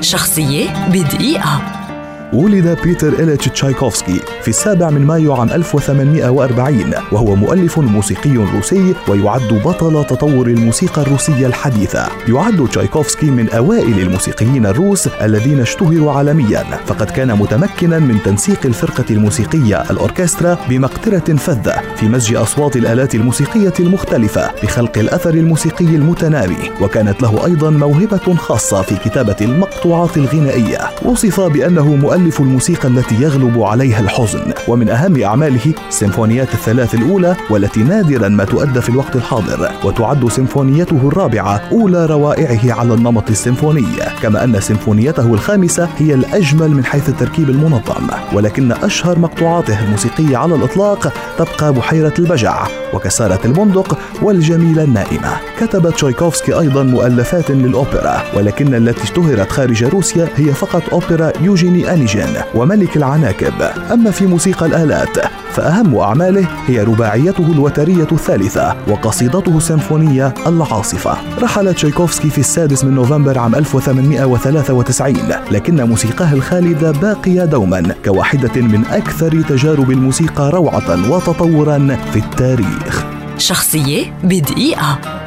شخصية بدقيقة. ولد بيتر إليتش تشايكوفسكي في السابع من مايو عام 1840 وهو مؤلف موسيقي روسي ويعد بطل تطور الموسيقى الروسية الحديثة. يعد تشايكوفسكي من أوائل الموسيقيين الروس الذين اشتهروا عالميا. فقد كان متمكنا من تنسيق الفرقة الموسيقية الأوركسترا بمقدرة فذة في مزج أصوات الآلات الموسيقية المختلفة لخلق الأثر الموسيقي المتنامي وكانت له أيضا موهبة خاصة في كتابة المقطوعات الغنائية. وصف بأنه مؤلف يؤلف الموسيقى التي يغلب عليها الحزن ومن أهم أعماله سيمفونيات الثلاث الأولى والتي نادرا ما تؤدى في الوقت الحاضر وتعد سيمفونيته الرابعة أولى روائعه على النمط السيمفوني كما أن سيمفونيته الخامسة هي الأجمل من حيث التركيب المنظم ولكن أشهر مقطوعاته الموسيقية على الإطلاق تبقى بحيرة البجع وكسارة البندق والجميلة النائمة. كتب تشايكوفسكي أيضا مؤلفات للأوبرا ولكن التي اشتهرت خارج روسيا هي فقط أوبرا يوجيني أنيجين وملك العناكب. أما في موسيقى الآلات فأهم أعماله هي رباعيته الوترية الثالثة وقصيدته السيمفونية العاصفة. رحل تشايكوفسكي في السادس من نوفمبر عام 1893 لكن موسيقاه الخالدة باقية دوما كواحدة من أكثر تجارب الموسيقى روعة وتطورا في التاريخ. شخصية بدقيقة.